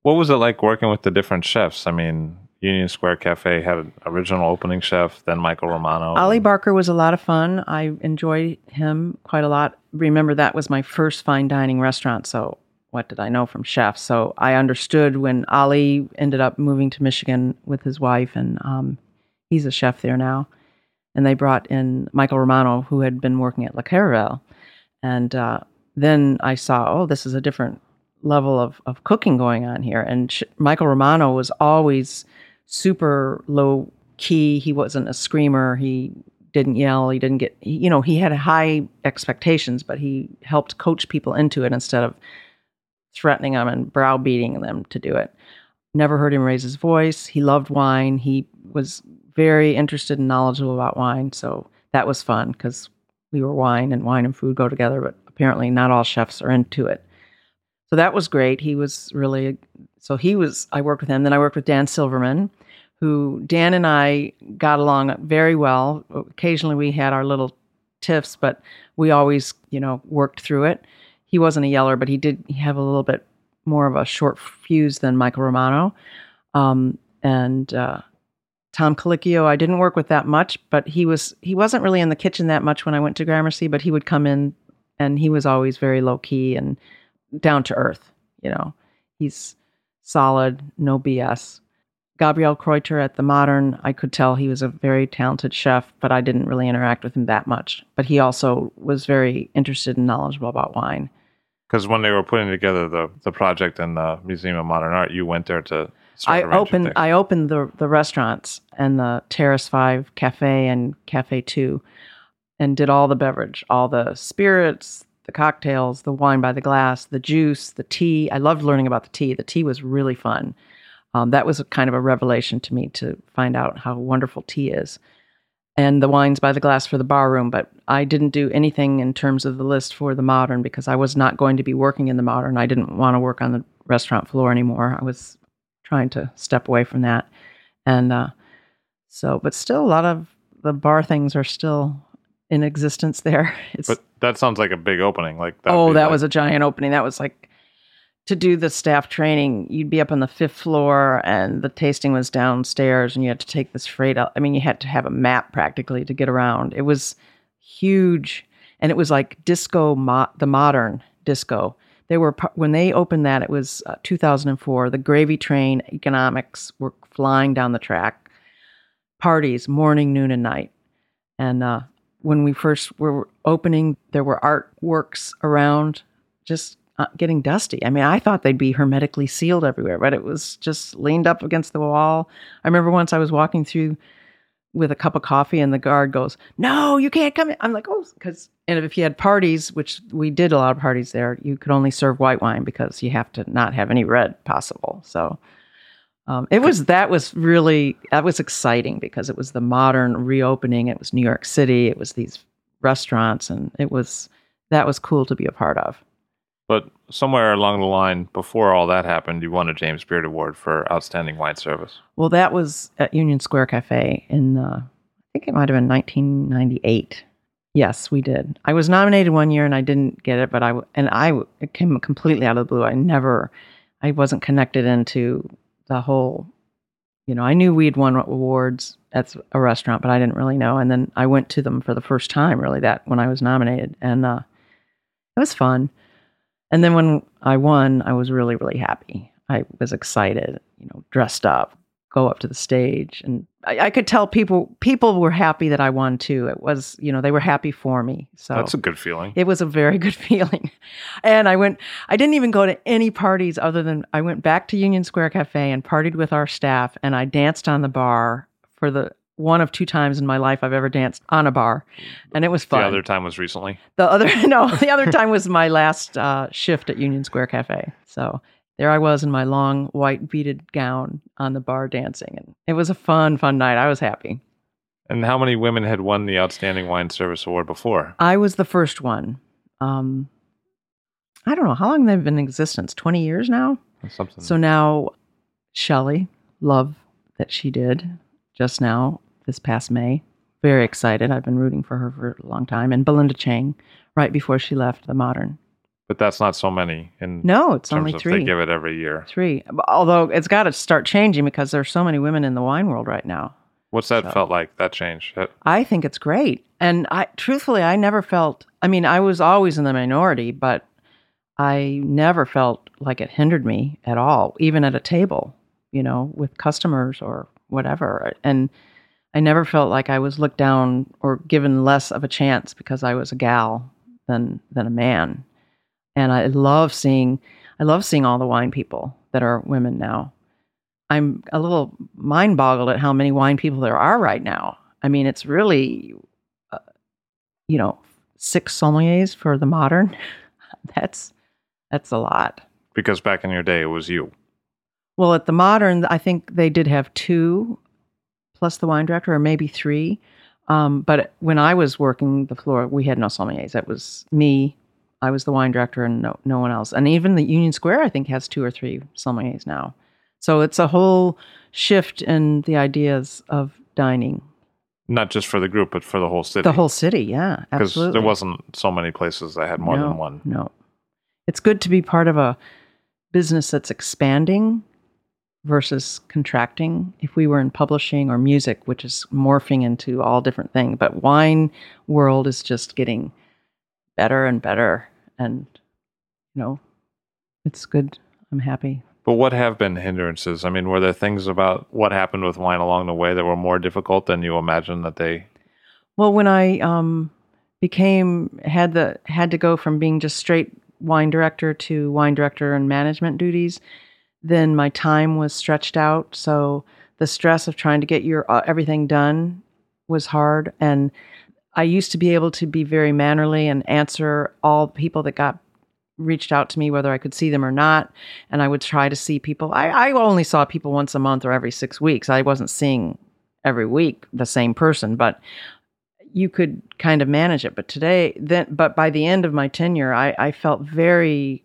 [SPEAKER 3] What was it like working with the different chefs? I mean, Union Square Cafe had an original opening chef, then Michael Romano.
[SPEAKER 2] Ali Barker was a lot of fun. I enjoyed him quite a lot. Remember, that was my first fine dining restaurant. So, what did I know from chefs? So, I understood when Ollie ended up moving to Michigan with his wife, and um, he's a chef there now. And they brought in Michael Romano, who had been working at La Caravelle. And uh, then I saw, oh, this is a different level of, of cooking going on here. And Sh- Michael Romano was always super low key. He wasn't a screamer. He didn't yell. He didn't get, you know, he had high expectations, but he helped coach people into it instead of threatening them and browbeating them to do it. Never heard him raise his voice. He loved wine. He was very interested and knowledgeable about wine. So that was fun because we were wine and wine and food go together, but apparently not all chefs are into it. So that was great. He was really, so he was, I worked with him. Then I worked with Dan Silverman, who Dan and I got along very well. Occasionally we had our little tiffs, but we always, you know, worked through it. He wasn't a yeller, but he did have a little bit more of a short fuse than Michael Romano. Um, and uh, Tom Colicchio, I didn't work with that much, but he was he wasn't really in the kitchen that much when I went to Gramercy, but he would come in and he was always very low key and down to earth. You know, he's solid, no BS. Gabriel Kreuther at the Modern, I could tell he was a very talented chef, but I didn't really interact with him that much. But he also was very interested and knowledgeable about wine.
[SPEAKER 3] Because when they were putting together the, the project in the Museum of Modern Art, you went there to
[SPEAKER 2] I opened. I opened the the restaurants and the Terrace Five Cafe and Cafe Two, and did all the beverage, all the spirits, the cocktails, the wine by the glass, the juice, the tea. I loved learning about the tea. The tea was really fun. Um, that was kind of a revelation to me to find out how wonderful tea is. And the wines by the glass for the bar room, but I didn't do anything in terms of the list for the modern because I was not going to be working in the modern. I didn't want to work on the restaurant floor anymore. I was trying to step away from that. And uh, so, but still, a lot of the bar things are still in existence there. It's
[SPEAKER 3] But that sounds like a big opening. Like that
[SPEAKER 2] oh, that was a giant opening. That was like to do the staff training. You'd be up on the fifth floor, and the tasting was downstairs, and you had to take this freight out. I mean, you had to have a map practically to get around. It was huge, and it was like disco, mo- the modern disco. They were when they opened that. It was uh, 2004. The gravy train economics were flying down the track. Parties, morning, noon, and night. And uh, when we first were opening, there were artworks around, just uh, getting dusty. I mean, I thought they'd be hermetically sealed everywhere, but it was just leaned up against the wall. I remember once I was walking through with a cup of coffee, and the guard goes, "No, you can't come in." I'm like, "Oh," because and if you had parties, which we did a lot of parties there, you could only serve white wine because you have to not have any red possible. So. Um, it was that was really that was exciting because it was the modern reopening. It was New York City. It was these restaurants, and it was that was cool to be a part of.
[SPEAKER 3] But somewhere along the line, before all that happened, you won a James Beard Award for outstanding wine service.
[SPEAKER 2] Well, that was at Union Square Cafe in uh, I think it might have been 1998. Yes, we did. I was nominated one year and I didn't get it, but I and I it came completely out of the blue. I never, I wasn't connected into the whole. You know, I knew we'd won awards at a restaurant, but I didn't really know. And then I went to them for the first time, really, that when I was nominated, and uh, it was fun. And then when I won, I was really, really happy. I was excited, you know, dressed up, go up to the stage, and I, I could tell people people were happy that I won too. It was, you know, they were happy for me. So
[SPEAKER 3] That's a good feeling.
[SPEAKER 2] it was a very good feeling. And I went, I didn't even go to any parties other than I went back to Union Square Cafe and partied with our staff and I danced on the bar for the one of two times in my life I've ever danced on a bar. And it was fun.
[SPEAKER 3] The other time was recently.
[SPEAKER 2] The other no, the other time was my last uh, shift at Union Square Cafe. So there I was in my long white beaded gown on the bar dancing, and it was a fun, fun night. I was happy.
[SPEAKER 3] And how many women had won the Outstanding Wine Service Award before?
[SPEAKER 2] I was the first one. Um, I don't know how long they've been in existence. Twenty years now.
[SPEAKER 3] Something.
[SPEAKER 2] So now, Shelley, love that she did just now this past May. Very excited. I've been rooting for her for a long time. And Belinda Chang, right before she left the Modern.
[SPEAKER 3] But that's not so many in
[SPEAKER 2] No, it's only three.
[SPEAKER 3] they give it every year.
[SPEAKER 2] Three. Although it's got to start changing because there's so many women in the wine world right now.
[SPEAKER 3] What's that
[SPEAKER 2] So-
[SPEAKER 3] felt like? That change? That-
[SPEAKER 2] I think it's great. And I truthfully I never felt I mean, I was always in the minority, but I never felt like it hindered me at all, even at a table, you know, with customers or whatever. And I never felt like I was looked down or given less of a chance because I was a gal than than a man. And I love seeing I love seeing all the wine people that are women now. I'm a little mind boggled at how many wine people there are right now. I mean, it's really, uh, you know, six sommeliers for the modern. that's that's a lot.
[SPEAKER 3] because back in your day, it was you.
[SPEAKER 2] Well, at the modern, I think they did have two, plus the wine director, or maybe three. Um, but when I was working the floor, we had no sommeliers. That was me. I was the wine director, and no no one else. And even the Union Square, I think, has two or three sommeliers now. So it's a whole shift in the ideas of dining.
[SPEAKER 3] Not just for the group, but for the whole city.
[SPEAKER 2] The whole city, yeah,
[SPEAKER 3] because
[SPEAKER 2] absolutely.
[SPEAKER 3] there wasn't so many places that had more
[SPEAKER 2] no,
[SPEAKER 3] than one.
[SPEAKER 2] No. It's good to be part of a business that's expanding versus contracting. If we were in publishing or music, which is morphing into all different things, but wine world is just getting better and better and you know, it's good. I'm happy.
[SPEAKER 3] But what have been hindrances? I mean, were there things about what happened with wine along the way that were more difficult than you imagined that they?
[SPEAKER 2] Well, when I um, became had the had to go from being just straight wine director to wine director and management duties, then my time was stretched out. So the stress of trying to get your uh, everything done was hard, and I used to be able to be very mannerly and answer all people that got reached out to me whether I could see them or not, and I would try to see people. I, I only saw people once a month or every six weeks. I wasn't seeing every week the same person, but you could kind of manage it. But today, then, but by the end of my tenure, I, I felt very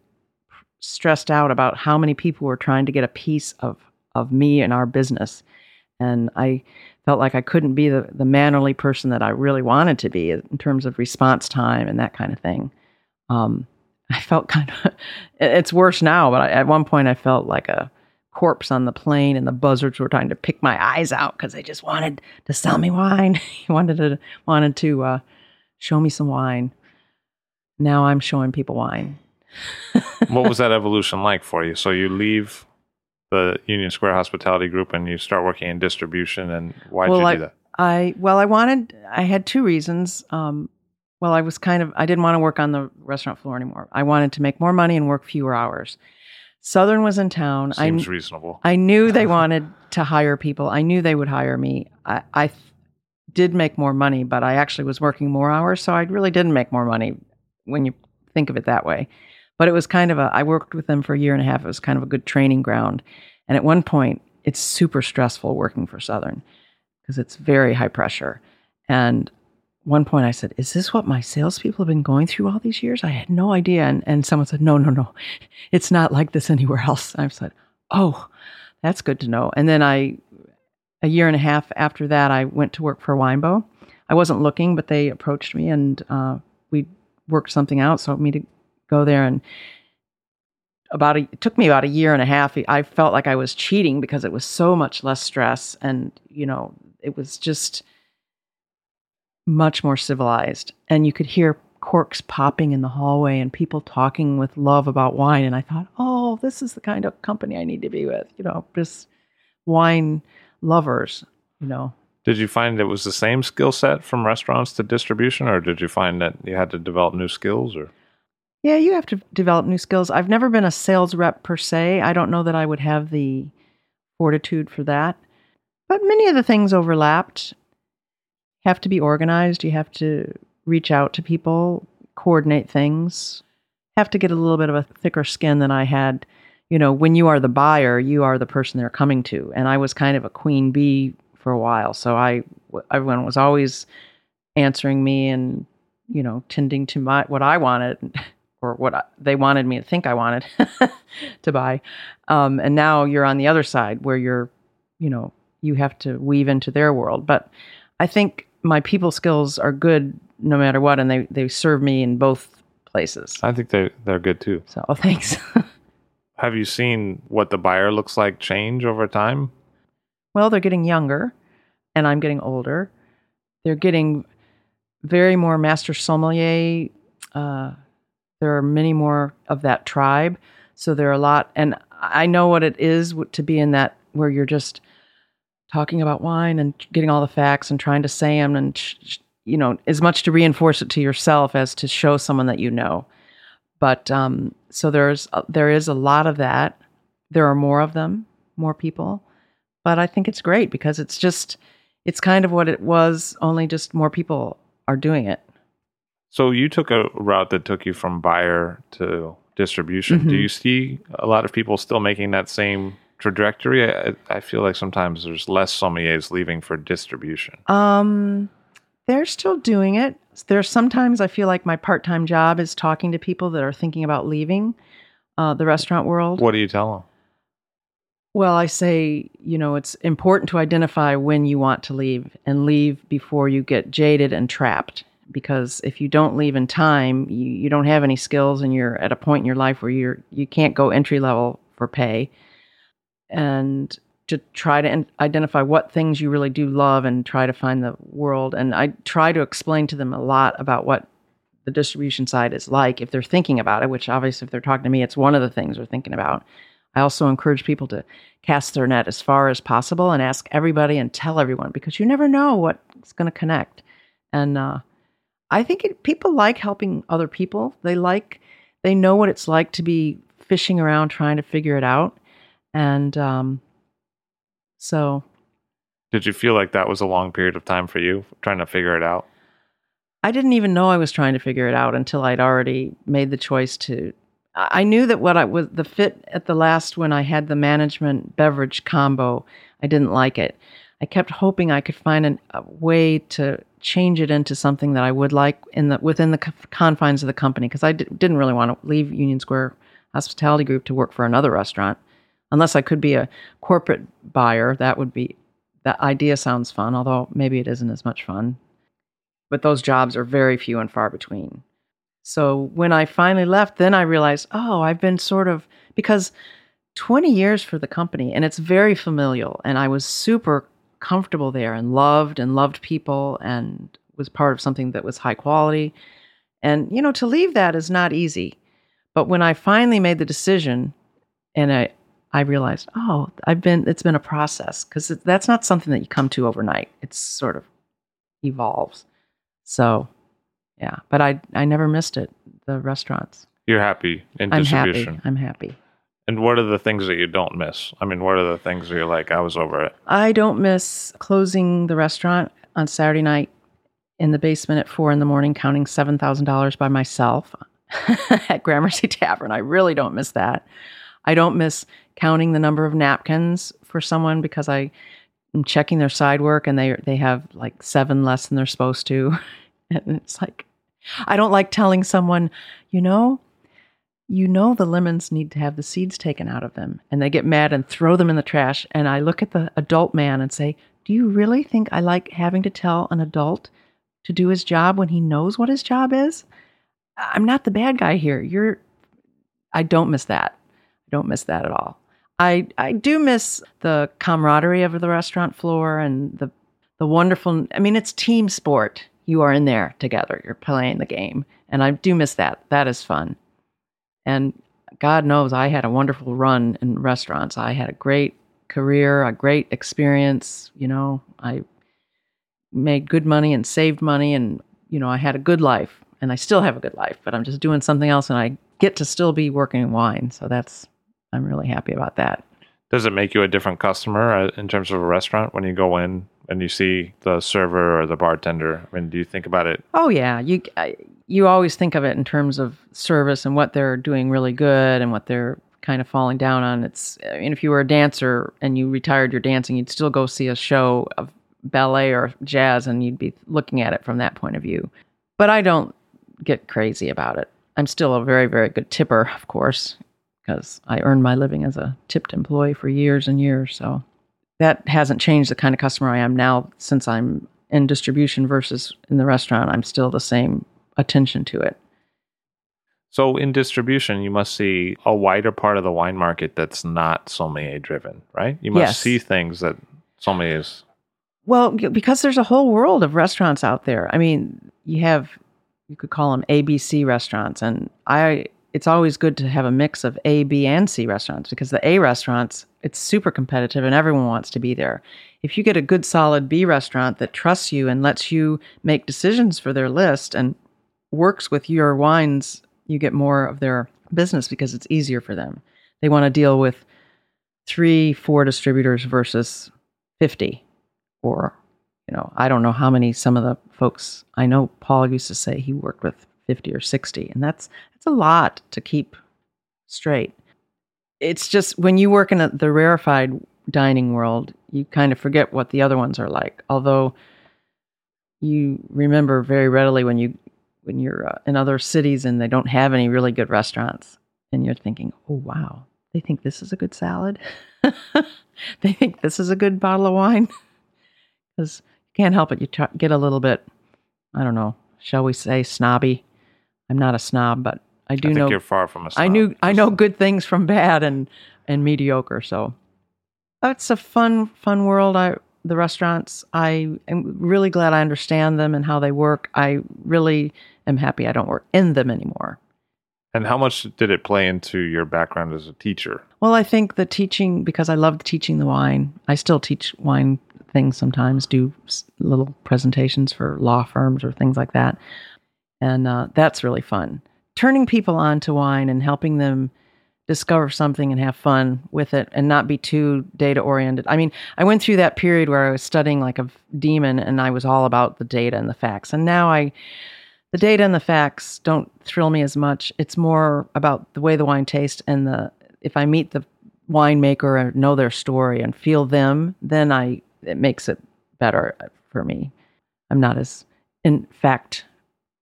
[SPEAKER 2] stressed out about how many people were trying to get a piece of of me and our business, and I felt like I couldn't be the the mannerly person that I really wanted to be in terms of response time and that kind of thing. Um, I felt kind of it's worse now, but I, at one point I felt like a corpse on the plane and the buzzards were trying to pick my eyes out because they just wanted to sell me wine. he wanted to wanted to uh, show me some wine. Now I'm showing people wine.
[SPEAKER 3] what was that evolution like for you? So you leave the Union Square Hospitality Group and you start working in distribution. And why did
[SPEAKER 2] well,
[SPEAKER 3] you
[SPEAKER 2] I,
[SPEAKER 3] do that?
[SPEAKER 2] I well, I wanted. I had two reasons. Um, well, I was kind of. I didn't want to work on the restaurant floor anymore. I wanted to make more money and work fewer hours. Southern was in town.
[SPEAKER 3] Seems
[SPEAKER 2] I,
[SPEAKER 3] reasonable.
[SPEAKER 2] I knew they wanted to hire people. I knew they would hire me. I, I did make more money, but I actually was working more hours, so I really didn't make more money when you think of it that way. But it was kind of a. I worked with them for a year and a half. It was kind of a good training ground. And at one point, it's super stressful working for Southern because it's very high pressure. And one point I said, Is this what my salespeople have been going through all these years? I had no idea. And, and someone said, No, no, no. It's not like this anywhere else. I said, Oh, that's good to know. And then I, a year and a half after that, I went to work for Winebow. I wasn't looking, but they approached me and uh, we worked something out. So me to go there and about a, it took me about a year and a half. I felt like I was cheating because it was so much less stress and, you know, it was just much more civilized. And you could hear corks popping in the hallway and people talking with love about wine. And I thought, oh, this is the kind of company I need to be with, you know, just wine lovers, you know.
[SPEAKER 3] Did you find it was the same skill set from restaurants to distribution, or did you find that you had to develop new skills? Or
[SPEAKER 2] yeah, you have to develop new skills. I've never been a sales rep per se. I don't know that I would have the fortitude for that. But many of the things overlapped You have to be organized. You have to reach out to people, coordinate things, have to get a little bit of a thicker skin than I had. You know, when you are the buyer, you are the person they're coming to. And I was kind of a queen bee for a while. So I, everyone was always answering me and, you know, tending to my, what I wanted or what I, they wanted me to think I wanted to buy. Um, and now you're on the other side where you're, you know, you have to weave into their world. But I think my people skills are good no matter what, and they they serve me in both places.
[SPEAKER 3] I think they they're good too.
[SPEAKER 2] So oh, thanks.
[SPEAKER 3] Have you seen what the buyer looks like change over time?
[SPEAKER 2] Well, they're getting younger, and I'm getting older. They're getting very more master sommelier. Uh, there are many more of that tribe, so there are a lot, and I know what it is to be in that where you're just talking about wine and getting all the facts and trying to say them and you know as much to reinforce it to yourself as to show someone that you know. But um, so there's uh, there is a lot of that. There are more of them more people. But i think it's great because it's just it's kind of what it was only just more people are doing it
[SPEAKER 3] so you took a route that took you from buyer to distribution mm-hmm. do you see a lot of people still making that same trajectory? I, I feel like sometimes there's less sommeliers leaving for distribution.
[SPEAKER 2] Um, they're still doing it. There's sometimes I feel like my part time job is talking to people that are thinking about leaving uh, the restaurant world.
[SPEAKER 3] What do you tell them?
[SPEAKER 2] Well, I say, you know, it's important to identify when you want to leave and leave before you get jaded and trapped. Because if you don't leave in time, you, you don't have any skills and you're at a point in your life where you're you can't go entry level for pay and to try to identify what things you really do love and try to find the world. And I try to explain to them a lot about what the distribution side is like if they're thinking about it, which obviously, if they're talking to me, it's one of the things they're thinking about. I also encourage people to cast their net as far as possible and ask everybody and tell everyone because you never know what's going to connect. And uh, I think it, people like helping other people. They like, they know what it's like to be fishing around trying to figure it out. And um, so.
[SPEAKER 3] Did you feel like that was a long period of time for you trying to figure it out?
[SPEAKER 2] I didn't even know I was trying to figure it out until I'd already made the choice to. I knew that what I was the fit at the last when I had the management beverage combo, I didn't like it. I kept hoping I could find an, a way to change it into something that I would like in the within the confines of the company because I d- didn't really want to leave Union Square Hospitality Group to work for another restaurant unless I could be a corporate buyer. That would be that idea sounds fun, although maybe it isn't as much fun. But those jobs are very few and far between. So when I finally left, then I realized, oh, I've been sort of because 20 years for the company and it's very familial and I was super comfortable there and loved and loved people and was part of something that was high quality. And, you know, to leave that is not easy. But when I finally made the decision and I, I realized, oh, I've been, it's been a process because that's not something that you come to overnight. It's sort of evolves. So, yeah, but I, I never missed it, the restaurants.
[SPEAKER 3] You're happy in
[SPEAKER 2] I'm
[SPEAKER 3] distribution.
[SPEAKER 2] happy. I'm happy.
[SPEAKER 3] And what are the things that you don't miss? I mean, what are the things that you're like, I was over it?
[SPEAKER 2] I don't miss closing the restaurant on Saturday night in the basement at four in the morning, counting $7,000 by myself at Gramercy Tavern. I really don't miss that. I don't miss counting the number of napkins for someone because I am checking their side work and they they have like seven less than they're supposed to. and it's like I don't like telling someone, you know, you know the lemons need to have the seeds taken out of them and they get mad and throw them in the trash and i look at the adult man and say do you really think i like having to tell an adult to do his job when he knows what his job is? I'm not the bad guy here. You're i don't miss that. I don't miss that at all. I i do miss the camaraderie of the restaurant floor and the the wonderful i mean it's team sport. You are in there together. You're playing the game. And i do miss that. That is fun and God knows I had a wonderful run in restaurants. I had a great career, a great experience. You know, I made good money and saved money, and, you know, I had a good life. And I still have a good life, but I'm just doing something else and I get to still be working in wine. So that's, I'm really happy about that.
[SPEAKER 3] Does it make you a different customer uh, in terms of a restaurant when you go in and you see the server or the bartender? I mean, do you think about it?
[SPEAKER 2] Oh yeah, you you always think of it in terms of service and what they're doing really good and what they're kind of falling down on. It's I mean, if you were a dancer and you retired your dancing, you'd still go see a show of ballet or jazz, and you'd be looking at it from that point of view. But I don't get crazy about it. I'm still a very very good tipper, of course because I earned my living as a tipped employee for years and years. So that hasn't changed the kind of customer I am now since I'm in distribution versus in the restaurant. I'm still the same attention to it.
[SPEAKER 3] So in distribution, you must see a wider part of the wine market that's not sommelier driven, right? You must
[SPEAKER 2] Yes.
[SPEAKER 3] see things that sommeliers.
[SPEAKER 2] Well, because there's a whole world of restaurants out there. I mean, you have you could call them ABC restaurants, and I it's always good to have a mix of A, B, and C restaurants because the A restaurants it's super competitive and everyone wants to be there. If you get a good solid B restaurant that trusts you and lets you make decisions for their list and works with your wines, you get more of their business because it's easier for them. They want to deal with three, four distributors versus 50 or you know i don't know how many some of the folks i know paul used to say he worked with 50 or 60 and that's that's a lot to keep straight it's just when you work in a, the rarefied dining world you kind of forget what the other ones are like although you remember very readily when you when you're uh, in other cities and they don't have any really good restaurants and you're thinking oh wow they think this is a good salad they think this is a good bottle of wine because you can't help it. You try, get a little bit, I don't know, shall we say snobby? I'm not a snob, but I do
[SPEAKER 3] I think
[SPEAKER 2] know
[SPEAKER 3] you're far from a
[SPEAKER 2] I
[SPEAKER 3] snob.
[SPEAKER 2] knew I know good things from bad and and mediocre. So that's a fun fun world. I the restaurants. I am really glad I understand them and how they work. I really am happy I don't work in them anymore.
[SPEAKER 3] And how much did it play into your background as a teacher?
[SPEAKER 2] Well, I think the teaching, because I loved teaching the wine, I still teach wine things sometimes, do little presentations for law firms or things like that. And uh, that's really fun. Turning people on to wine and helping them discover something and have fun with it and not be too data oriented. I mean, I went through that period where I was studying like a demon and I was all about the data and the facts. And now I the data and the facts don't thrill me as much. It's more about the way the wine tastes and the if I meet the winemaker and know their story and feel them, then I it makes it better for me. I'm not as in fact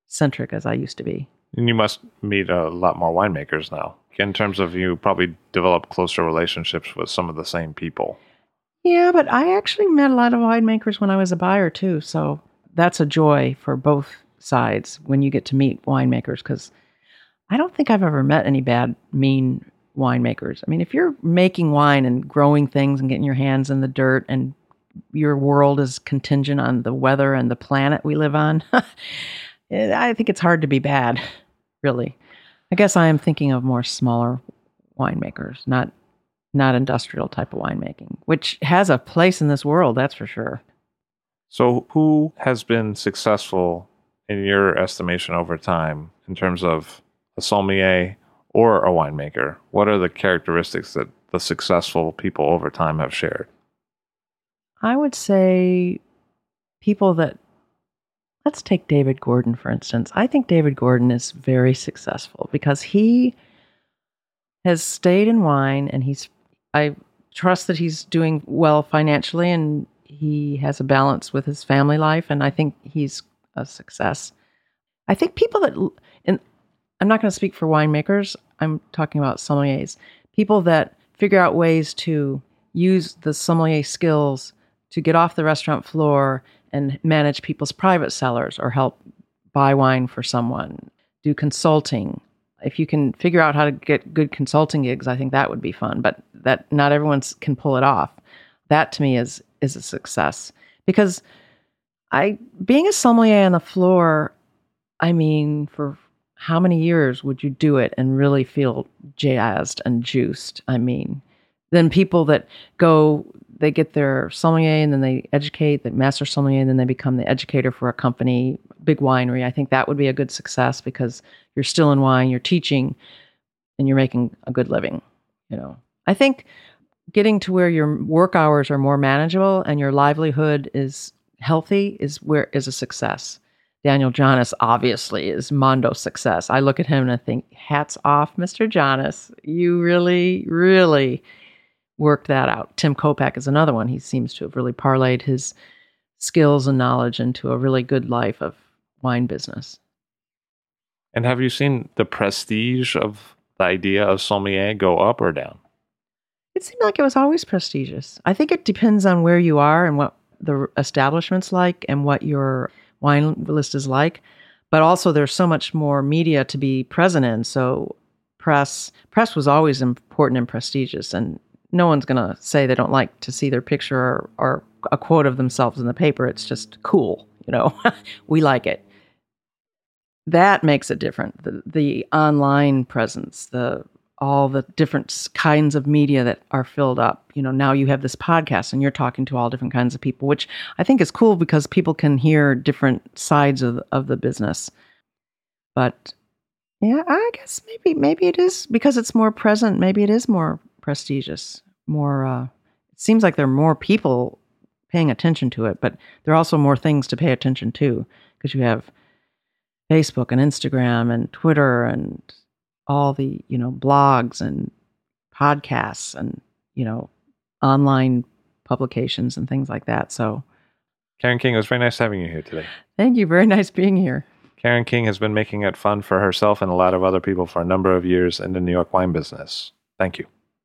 [SPEAKER 2] centric as I used to be.
[SPEAKER 3] And you must meet a lot more winemakers now. In terms of you probably develop closer relationships with some of the same people.
[SPEAKER 2] Yeah, but I actually met a lot of winemakers when I was a buyer too. So that's a joy for both sides when you get to meet winemakers because I don't think I've ever met any bad, mean winemakers. I mean, if you're making wine and growing things and getting your hands in the dirt and your world is contingent on the weather and the planet we live on, Eh, I think it's hard to be bad, really. I guess I am thinking of more smaller winemakers, not not industrial type of winemaking, which has a place in this world, that's for sure.
[SPEAKER 3] So, who has been successful in your estimation over time in terms of a sommelier or a winemaker? What are the characteristics that the successful people over time have shared?
[SPEAKER 2] I would say people that let's take David Gordon for instance. I think David Gordon is very successful because he has stayed in wine and he's I trust that he's doing well financially and he has a balance with his family life and I think he's a success. I think people that, and I'm not going to speak for winemakers, I'm talking about sommeliers, people that figure out ways to use the sommelier skills to get off the restaurant floor and manage people's private cellars or help buy wine for someone, do consulting. If you can figure out how to get good consulting gigs, I think that would be fun, but that not everyone can pull it off. That to me is is a success because I being a sommelier on the floor, I mean, for how many years would you do it and really feel jazzed and juiced? I mean, then people that go, they get their sommelier and then they educate, the master sommelier, and then they become the educator for a company, big winery. I think that would be a good success because you're still in wine, you're teaching, and you're making a good living. You know, I think getting to where your work hours are more manageable and your livelihood is healthy is where is a success. Daniel Johnnes obviously is Mondo success. I look at him and I think, hats off, Mr. Johnnes. You really, really worked that out. Tim Kopec is another one. He seems to have really parlayed his skills and knowledge into a really good life of wine business.
[SPEAKER 3] And have you seen the prestige of the idea of sommelier go up or down?
[SPEAKER 2] It seemed like it was always prestigious. I think it depends on where you are and what the establishment's like and what your wine list is like. But also, there's so much more media to be present in. So, press press was always important and prestigious, and no one's going to say they don't like to see their picture or, or a quote of themselves in the paper. It's just cool, you know. we like it. That makes it different. The, the online presence, the all the different kinds of media that are filled up. You know, now you have this podcast and you're talking to all different kinds of people, which I think is cool because people can hear different sides of of the business. But yeah, I guess maybe maybe it is because it's more present. Maybe it is more prestigious. More. Uh, it seems like there are more people paying attention to it, but there are also more things to pay attention to because you have Facebook and Instagram and Twitter and all the you know blogs and podcasts and you know online publications and things like that. So,
[SPEAKER 3] Karen King, it was very nice having you here today.
[SPEAKER 2] Thank you. Very nice being here.
[SPEAKER 3] Karen King has been making it fun for herself and a lot of other people for a number of years in the New York wine business. Thank you.